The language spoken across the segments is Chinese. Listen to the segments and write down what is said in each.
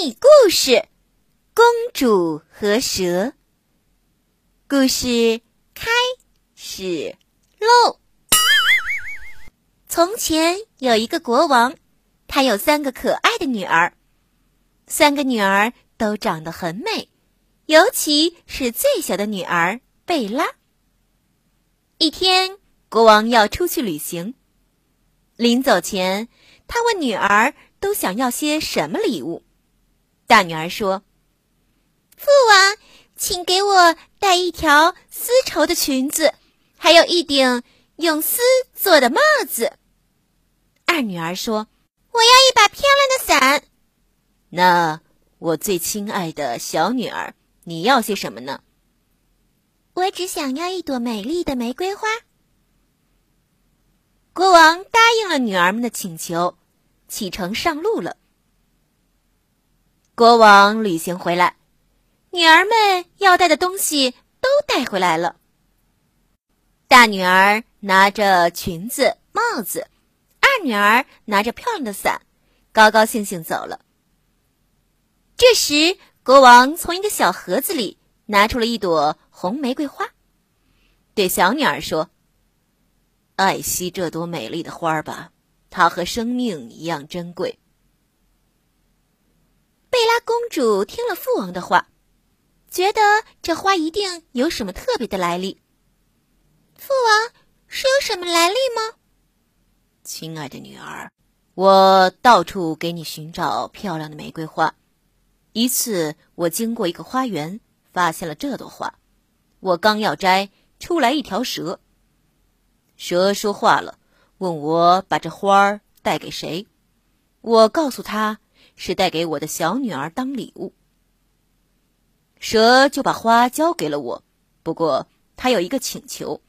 米故事《公主和蛇》故事开始喽！从前有一个国王，他有三个可爱的女儿，三个女儿都长得很美，尤其是最小的女儿贝拉。一天，国王要出去旅行，临走前，他问女儿都想要些什么礼物。大女儿说：“父王，请给我带一条丝绸的裙子，还有一顶用丝做的帽子。”二女儿说：“我要一把漂亮的伞。”那我最亲爱的小女儿，你要些什么呢？我只想要一朵美丽的玫瑰花。国王答应了女儿们的请求，启程上路了。国王旅行回来，女儿们要带的东西都带回来了。大女儿拿着裙子、帽子，二女儿拿着漂亮的伞，高高兴兴走了。这时，国王从一个小盒子里拿出了一朵红玫瑰花，对小女儿说：“爱惜这朵美丽的花吧，它和生命一样珍贵。”贝拉公主听了父王的话，觉得这花一定有什么特别的来历。父王是有什么来历吗？亲爱的女儿，我到处给你寻找漂亮的玫瑰花。一次，我经过一个花园，发现了这朵花。我刚要摘，出来一条蛇。蛇说话了，问我把这花儿带给谁。我告诉他。是带给我的小女儿当礼物。蛇就把花交给了我，不过他有一个请求，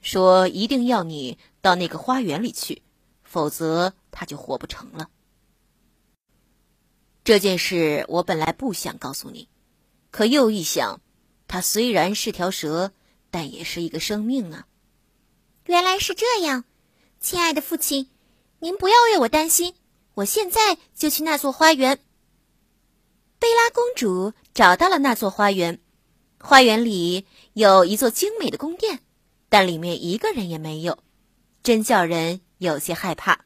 说一定要你到那个花园里去，否则他就活不成了。这件事我本来不想告诉你，可又一想，它虽然是条蛇，但也是一个生命啊。原来是这样，亲爱的父亲，您不要为我担心。我现在就去那座花园。贝拉公主找到了那座花园，花园里有一座精美的宫殿，但里面一个人也没有，真叫人有些害怕。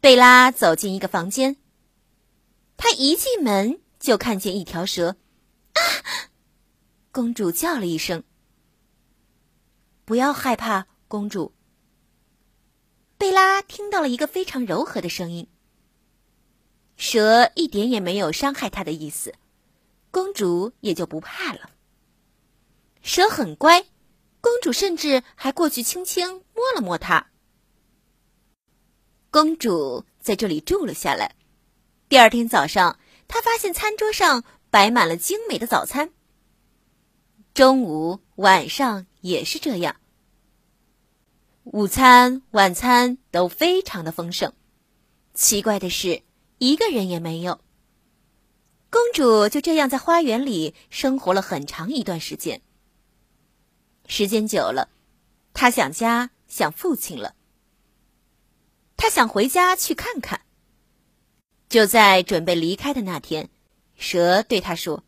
贝拉走进一个房间，她一进门就看见一条蛇。啊！公主叫了一声：“不要害怕，公主。”贝拉听到了一个非常柔和的声音。蛇一点也没有伤害她的意思，公主也就不怕了。蛇很乖，公主甚至还过去轻轻摸了摸它。公主在这里住了下来。第二天早上，她发现餐桌上摆满了精美的早餐。中午、晚上也是这样。午餐、晚餐都非常的丰盛。奇怪的是，一个人也没有。公主就这样在花园里生活了很长一段时间。时间久了，她想家，想父亲了。她想回家去看看。就在准备离开的那天，蛇对她说：“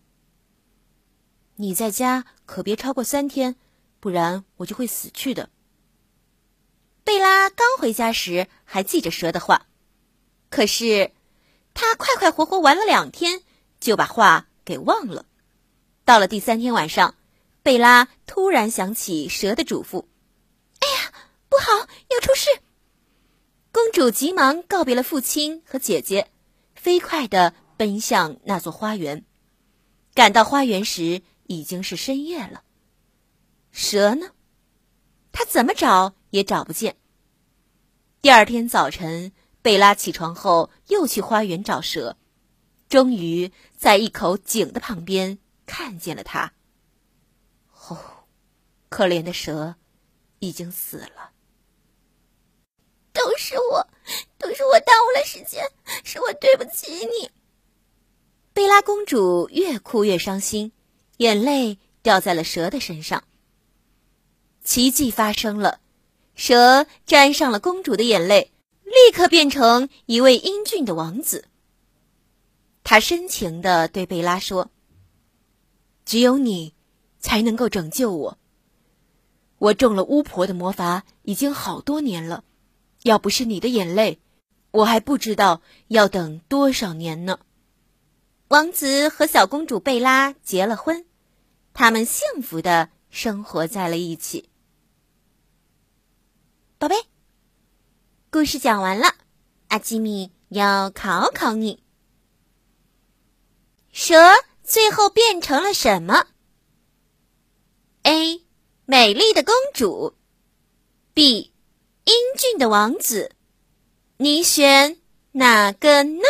你在家可别超过三天，不然我就会死去的。”贝拉刚回家时还记着蛇的话，可是他快快活活玩了两天，就把话给忘了。到了第三天晚上，贝拉突然想起蛇的嘱咐：“哎呀，不好，要出事！”公主急忙告别了父亲和姐姐，飞快的奔向那座花园。赶到花园时，已经是深夜了。蛇呢？它怎么找？也找不见。第二天早晨，贝拉起床后又去花园找蛇，终于在一口井的旁边看见了它。哦，可怜的蛇，已经死了。都是我，都是我耽误了时间，是我对不起你。贝拉公主越哭越伤心，眼泪掉在了蛇的身上。奇迹发生了。蛇沾上了公主的眼泪，立刻变成一位英俊的王子。他深情的对贝拉说：“只有你，才能够拯救我。我中了巫婆的魔法已经好多年了，要不是你的眼泪，我还不知道要等多少年呢。”王子和小公主贝拉结了婚，他们幸福的生活在了一起。宝贝，故事讲完了，阿基米要考考你：蛇最后变成了什么？A. 美丽的公主，B. 英俊的王子，你选哪个呢？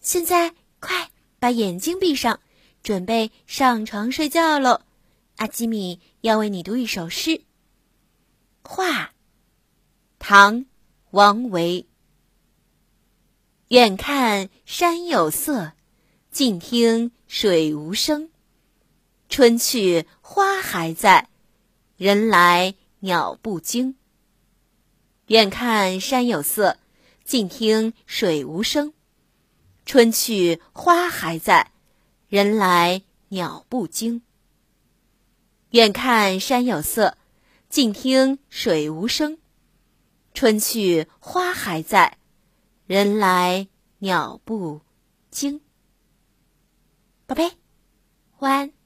现在快把眼睛闭上，准备上床睡觉喽。阿基米要为你读一首诗。画，唐，王维。远看山有色，近听水无声。春去花还在，人来鸟不惊。远看山有色，近听水无声。春去花还在，人来鸟不惊。远看山有色，静听水无声。春去花还在，人来鸟不惊。宝贝，晚安。